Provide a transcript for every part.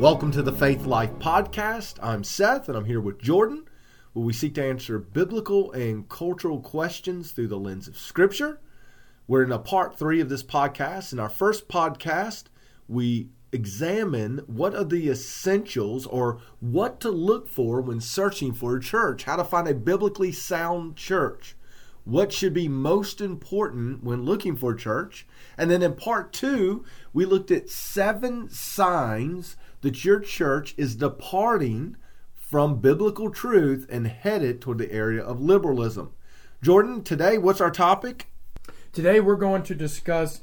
Welcome to the Faith Life Podcast. I'm Seth, and I'm here with Jordan, where we seek to answer biblical and cultural questions through the lens of Scripture. We're in a part three of this podcast. In our first podcast, we examine what are the essentials or what to look for when searching for a church, how to find a biblically sound church, what should be most important when looking for church. And then in part two, we looked at seven signs that your church is departing from biblical truth and headed toward the area of liberalism. Jordan, today, what's our topic? Today, we're going to discuss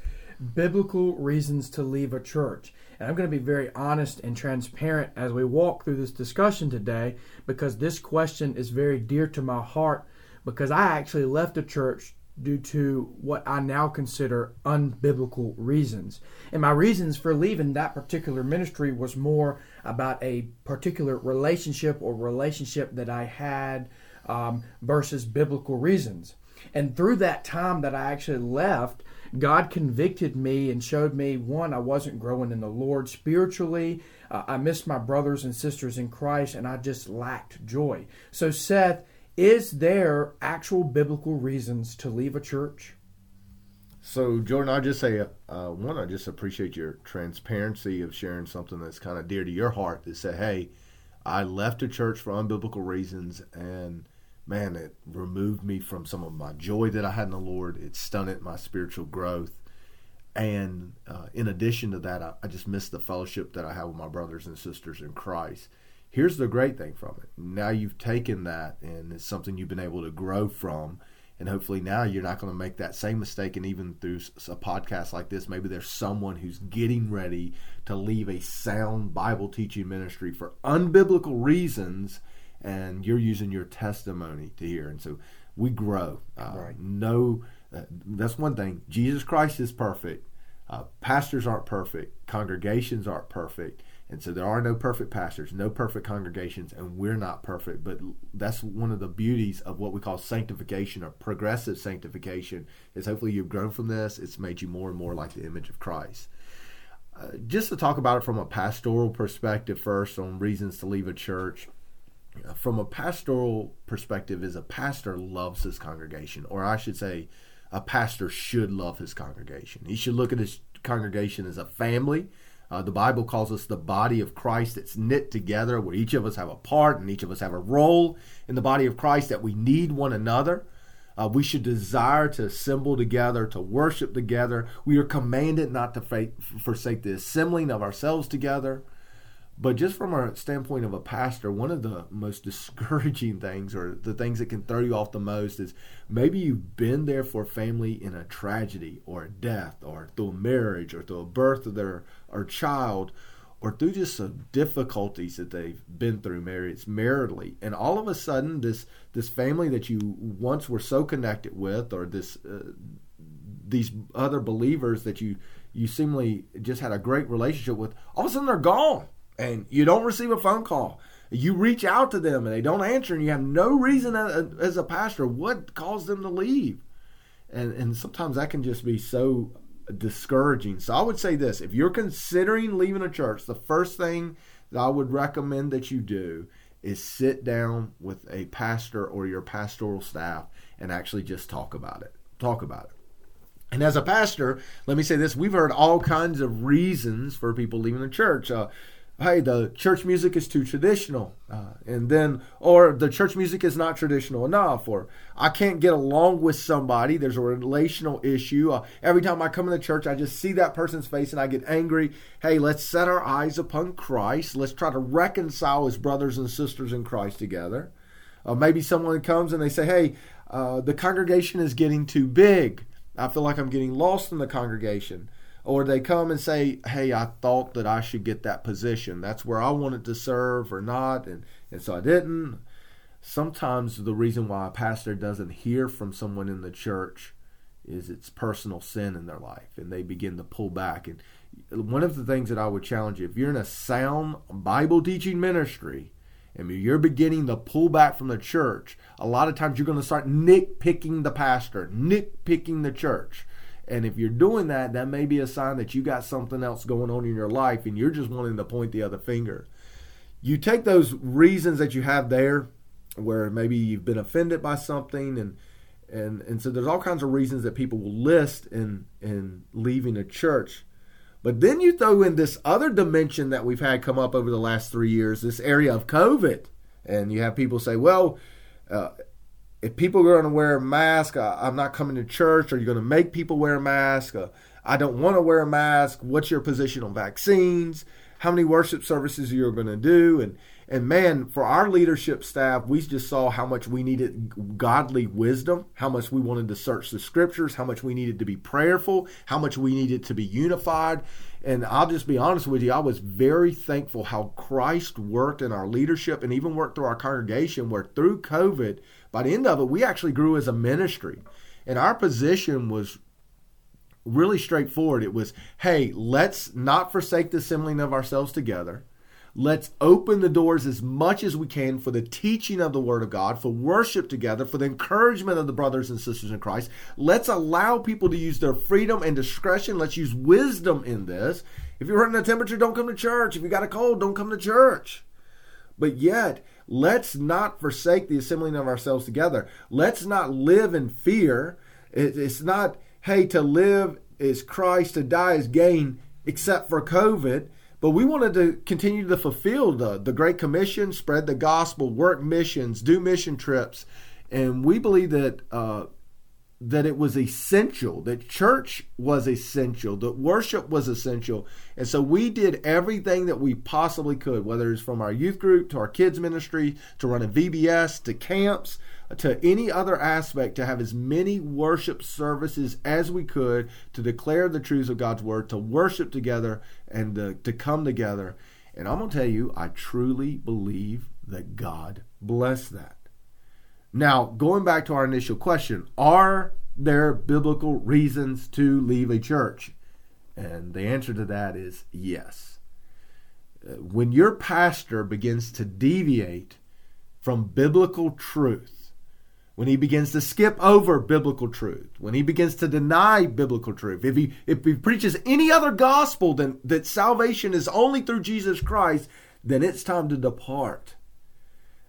biblical reasons to leave a church. And I'm going to be very honest and transparent as we walk through this discussion today because this question is very dear to my heart because I actually left the church due to what I now consider unbiblical reasons. And my reasons for leaving that particular ministry was more about a particular relationship or relationship that I had um, versus biblical reasons. And through that time that I actually left, God convicted me and showed me one, I wasn't growing in the Lord spiritually. Uh, I missed my brothers and sisters in Christ, and I just lacked joy. So, Seth, is there actual biblical reasons to leave a church? So, Jordan, I just say, uh, one, I just appreciate your transparency of sharing something that's kind of dear to your heart. That say, hey, I left a church for unbiblical reasons, and man, it removed me from some of my joy that I had in the Lord. It stunted my spiritual growth. And uh, in addition to that, I, I just missed the fellowship that I have with my brothers and sisters in Christ here's the great thing from it. Now you've taken that and it's something you've been able to grow from. And hopefully now you're not going to make that same mistake. And even through a podcast like this, maybe there's someone who's getting ready to leave a sound Bible teaching ministry for unbiblical reasons. And you're using your testimony to hear. And so we grow. Uh, right. No, uh, that's one thing. Jesus Christ is perfect. Uh, pastors aren't perfect. Congregations aren't perfect and so there are no perfect pastors, no perfect congregations, and we're not perfect. But that's one of the beauties of what we call sanctification or progressive sanctification. Is hopefully you've grown from this. It's made you more and more like the image of Christ. Uh, just to talk about it from a pastoral perspective first on reasons to leave a church. Uh, from a pastoral perspective, is a pastor loves his congregation, or I should say, a pastor should love his congregation. He should look at his congregation as a family uh, the Bible calls us the body of Christ that's knit together, where each of us have a part and each of us have a role in the body of Christ, that we need one another. Uh, we should desire to assemble together, to worship together. We are commanded not to forsake the assembling of ourselves together. But just from a standpoint of a pastor, one of the most discouraging things, or the things that can throw you off the most, is maybe you've been there for family in a tragedy, or a death, or through a marriage, or through a birth of their or child, or through just some difficulties that they've been through marriage maritally, and all of a sudden, this this family that you once were so connected with, or this uh, these other believers that you you seemingly just had a great relationship with, all of a sudden they're gone and you don't receive a phone call. You reach out to them and they don't answer, and you have no reason as a pastor what caused them to leave. And and sometimes that can just be so discouraging. So I would say this: if you're considering leaving a church, the first thing that I would recommend that you do is sit down with a pastor or your pastoral staff and actually just talk about it. Talk about it. And as a pastor, let me say this: we've heard all kinds of reasons for people leaving the church. Uh, hey, the church music is too traditional, uh, and then, or the church music is not traditional enough, or I can't get along with somebody. There's a relational issue. Uh, every time I come in the church, I just see that person's face and I get angry. Hey, let's set our eyes upon Christ. Let's try to reconcile as brothers and sisters in Christ together. Uh, maybe someone comes and they say, hey, uh, the congregation is getting too big. I feel like I'm getting lost in the congregation or they come and say, "Hey, I thought that I should get that position. That's where I wanted to serve, or not, and and so I didn't." Sometimes the reason why a pastor doesn't hear from someone in the church is it's personal sin in their life, and they begin to pull back. And one of the things that I would challenge you, if you're in a sound Bible teaching ministry, and you're beginning to pull back from the church, a lot of times you're going to start nitpicking the pastor, nitpicking the church. And if you're doing that, that may be a sign that you got something else going on in your life and you're just wanting to point the other finger. You take those reasons that you have there, where maybe you've been offended by something and and and so there's all kinds of reasons that people will list in in leaving a church but then you throw in this other dimension that we've had come up over the last three years this area of covid and you have people say well uh, if people are going to wear a mask I, am not coming to church are you going to make people wear a mask? Uh, i don't want to wear a mask. What's your position on vaccines? How many worship services you're going to do? And and man, for our leadership staff, we just saw how much we needed godly wisdom, how much we wanted to search the scriptures, how much we needed to be prayerful, how much we needed to be unified. And I'll just be honest with you, I was very thankful how Christ worked in our leadership and even worked through our congregation, where through COVID, by the end of it, we actually grew as a ministry. And our position was really straightforward. It was, hey, let's not forsake the assembling of ourselves together. Let's open the doors as much as we can for the teaching of the Word of God, for worship together, for the encouragement of the brothers and sisters in Christ. Let's allow people to use their freedom and discretion. Let's use wisdom in this. If you're hurting the temperature, don't come to church. If you got a cold, don't come to church. But yet, let's not forsake the assembling of ourselves together. Let's not live in fear. It's not, hey, to live is Christ, to die is gain, except for COVID. But we wanted to continue to fulfill the, the Great Commission, spread the gospel, work missions, do mission trips. And we believe that uh, that it was essential, that church was essential, that worship was essential. And so we did everything that we possibly could, whether it's from our youth group to our kids ministry to running VBS to camps to any other aspect to have as many worship services as we could to declare the truths of God's word, to worship together and to, to come together. And I'm going to tell you, I truly believe that God blessed that. Now, going back to our initial question, are there biblical reasons to leave a church? And the answer to that is yes. Uh, when your pastor begins to deviate from biblical truth, when he begins to skip over biblical truth, when he begins to deny biblical truth, if he if he preaches any other gospel than that salvation is only through Jesus Christ, then it's time to depart.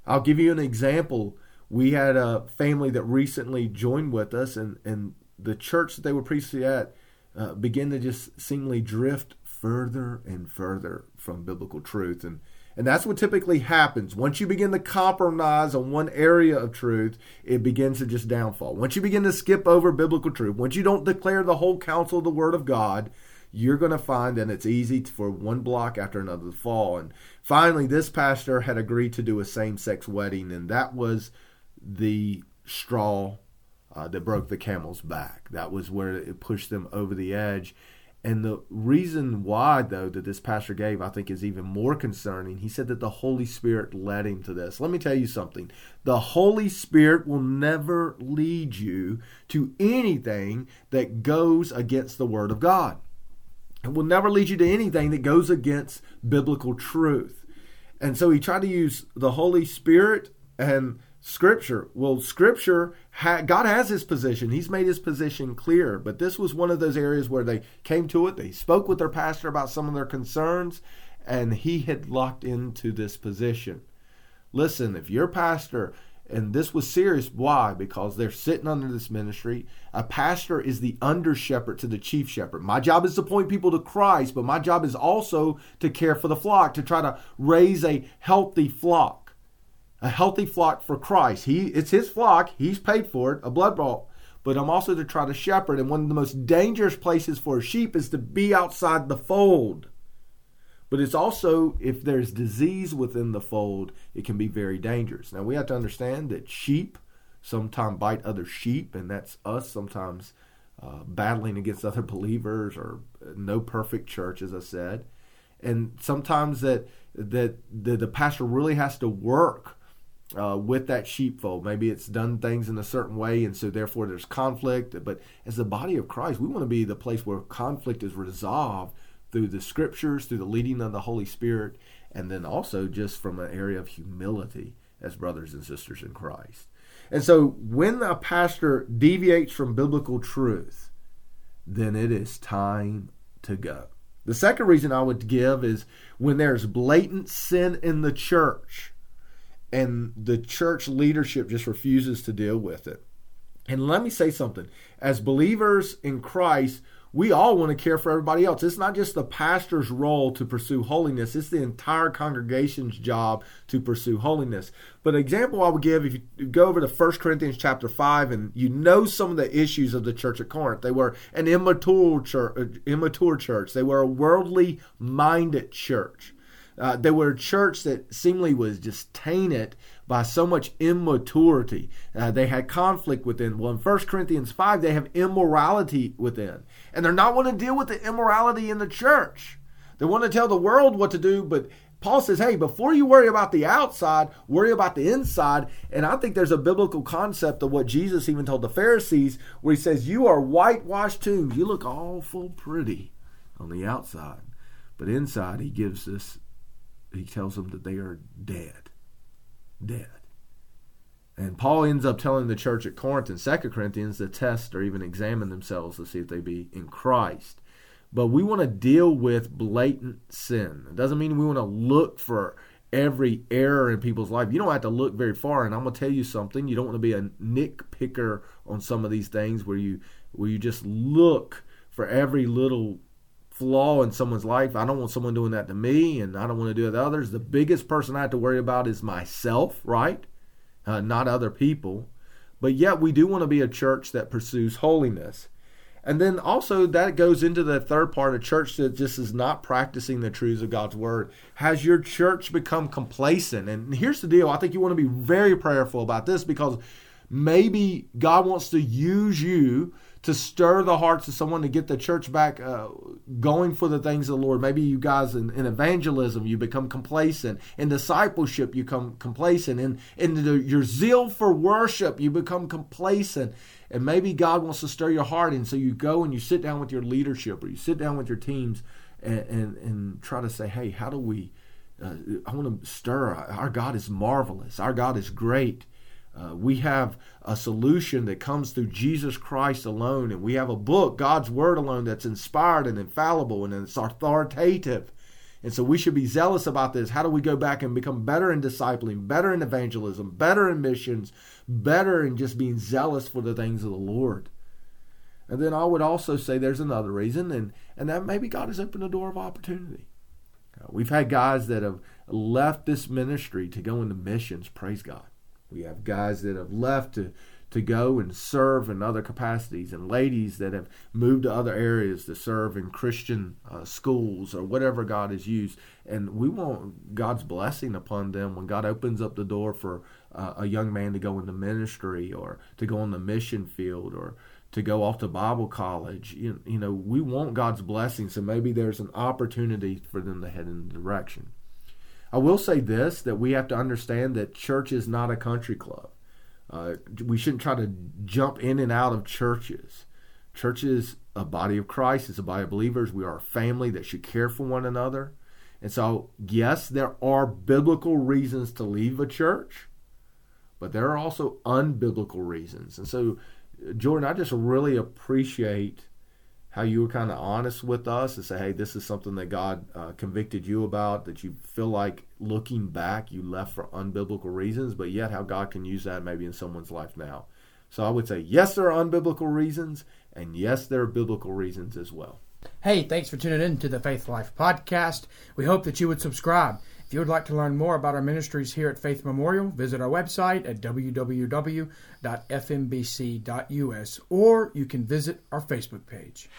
I'll give you an example. We had a family that recently joined with us, and and the church that they were preaching at uh, began to just seemingly drift further and further from biblical truth, and and that's what typically happens. Once you begin to compromise on one area of truth, it begins to just downfall. Once you begin to skip over biblical truth, once you don't declare the whole counsel of the Word of God, you're going to find that it's easy for one block after another to fall. And finally, this pastor had agreed to do a same sex wedding, and that was the straw uh, that broke the camel's back. That was where it pushed them over the edge. And the reason why, though, that this pastor gave, I think, is even more concerning. He said that the Holy Spirit led him to this. Let me tell you something the Holy Spirit will never lead you to anything that goes against the Word of God. It will never lead you to anything that goes against biblical truth. And so he tried to use the Holy Spirit and Scripture. Well, Scripture, ha- God has His position. He's made His position clear. But this was one of those areas where they came to it. They spoke with their pastor about some of their concerns, and he had locked into this position. Listen, if your pastor, and this was serious, why? Because they're sitting under this ministry. A pastor is the under shepherd to the chief shepherd. My job is to point people to Christ, but my job is also to care for the flock, to try to raise a healthy flock a healthy flock for Christ. He it's his flock. He's paid for it, a blood bought. But I'm also to try to shepherd. And one of the most dangerous places for a sheep is to be outside the fold. But it's also, if there's disease within the fold, it can be very dangerous. Now we have to understand that sheep sometimes bite other sheep, and that's us sometimes uh, battling against other believers or no perfect church, as I said. And sometimes that that the, the pastor really has to work uh, with that sheepfold. Maybe it's done things in a certain way, and so therefore there's conflict. But as the body of Christ, we want to be the place where conflict is resolved through the scriptures, through the leading of the Holy Spirit, and then also just from an area of humility as brothers and sisters in Christ. And so when a pastor deviates from biblical truth, then it is time to go. The second reason I would give is when there's blatant sin in the church and the church leadership just refuses to deal with it. And let me say something as believers in Christ, we all want to care for everybody else. It's not just the pastor's role to pursue holiness, it's the entire congregation's job to pursue holiness. But an example I would give if you go over to 1 Corinthians chapter 5 and you know some of the issues of the church at Corinth. They were an immature church, immature church. They were a worldly minded church. Uh, they were a church that seemingly was just tainted by so much immaturity. Uh, they had conflict within. Well, in 1 Corinthians 5, they have immorality within. And they're not wanting to deal with the immorality in the church. They want to tell the world what to do, but Paul says, hey, before you worry about the outside, worry about the inside. And I think there's a biblical concept of what Jesus even told the Pharisees, where he says, You are whitewashed tombs. You look awful pretty on the outside. But inside, he gives this he tells them that they are dead. Dead. And Paul ends up telling the church at Corinth in 2 Corinthians to test or even examine themselves to see if they be in Christ. But we want to deal with blatant sin. It doesn't mean we want to look for every error in people's life. You don't have to look very far. And I'm going to tell you something. You don't want to be a nitpicker on some of these things where you where you just look for every little flaw in someone's life. I don't want someone doing that to me, and I don't want to do it to others. The biggest person I have to worry about is myself, right? Uh, not other people. But yet, we do want to be a church that pursues holiness. And then also, that goes into the third part a church that just is not practicing the truths of God's word. Has your church become complacent? And here's the deal I think you want to be very prayerful about this because maybe God wants to use you to stir the hearts of someone to get the church back uh, going for the things of the Lord. Maybe you guys in, in, evangelism, you become complacent. In discipleship, you become complacent. In, in the, your zeal for worship, you become complacent. And maybe God wants to stir your heart. And so you go and you sit down with your leadership or you sit down with your teams and, and, and try to say, hey, how do we? Uh, I want to stir. Our God is marvelous. Our God is great. Uh, we have a solution that comes through Jesus Christ alone, and we have a book, God's Word alone, that's inspired and infallible and it's authoritative. And so we should be zealous about this. How do we go back and become better in discipling, better in evangelism, better in missions, better in just being zealous for the things of the Lord? And then I would also say there's another reason, and, and that maybe God has opened a door of opportunity. Uh, we've had guys that have left this ministry to go into missions, praise God. We have guys that have left to, to go and serve in other capacities, and ladies that have moved to other areas to serve in Christian uh, schools or whatever God has used. And we want God's blessing upon them when God opens up the door for uh, a young man to go into ministry or to go on the mission field or to go off to Bible college. You, you know, we want God's blessing, so maybe there's an opportunity for them to head in the direction. I will say this that we have to understand that church is not a country club. Uh, we shouldn't try to jump in and out of churches. Church is a body of Christ, it's a body of believers. We are a family that should care for one another. And so, yes, there are biblical reasons to leave a church, but there are also unbiblical reasons. And so, Jordan, I just really appreciate how you were kind of honest with us and say, hey, this is something that God uh, convicted you about, that you feel like looking back, you left for unbiblical reasons, but yet how God can use that maybe in someone's life now. So I would say, yes, there are unbiblical reasons, and yes, there are biblical reasons as well. Hey, thanks for tuning in to the Faith Life Podcast. We hope that you would subscribe. If you would like to learn more about our ministries here at Faith Memorial, visit our website at www.fmbc.us or you can visit our Facebook page.